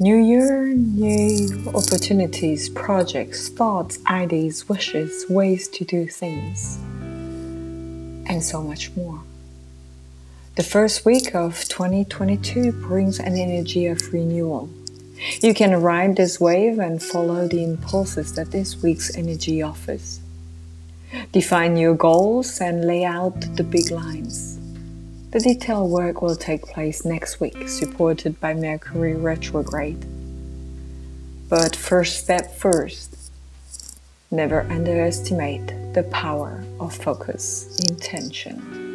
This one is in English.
New year, new opportunities, projects, thoughts, ideas, wishes, ways to do things, and so much more. The first week of 2022 brings an energy of renewal. You can ride this wave and follow the impulses that this week's energy offers. Define your goals and lay out the big lines. The detailed work will take place next week, supported by Mercury retrograde. But first step first, never underestimate the power of focus intention.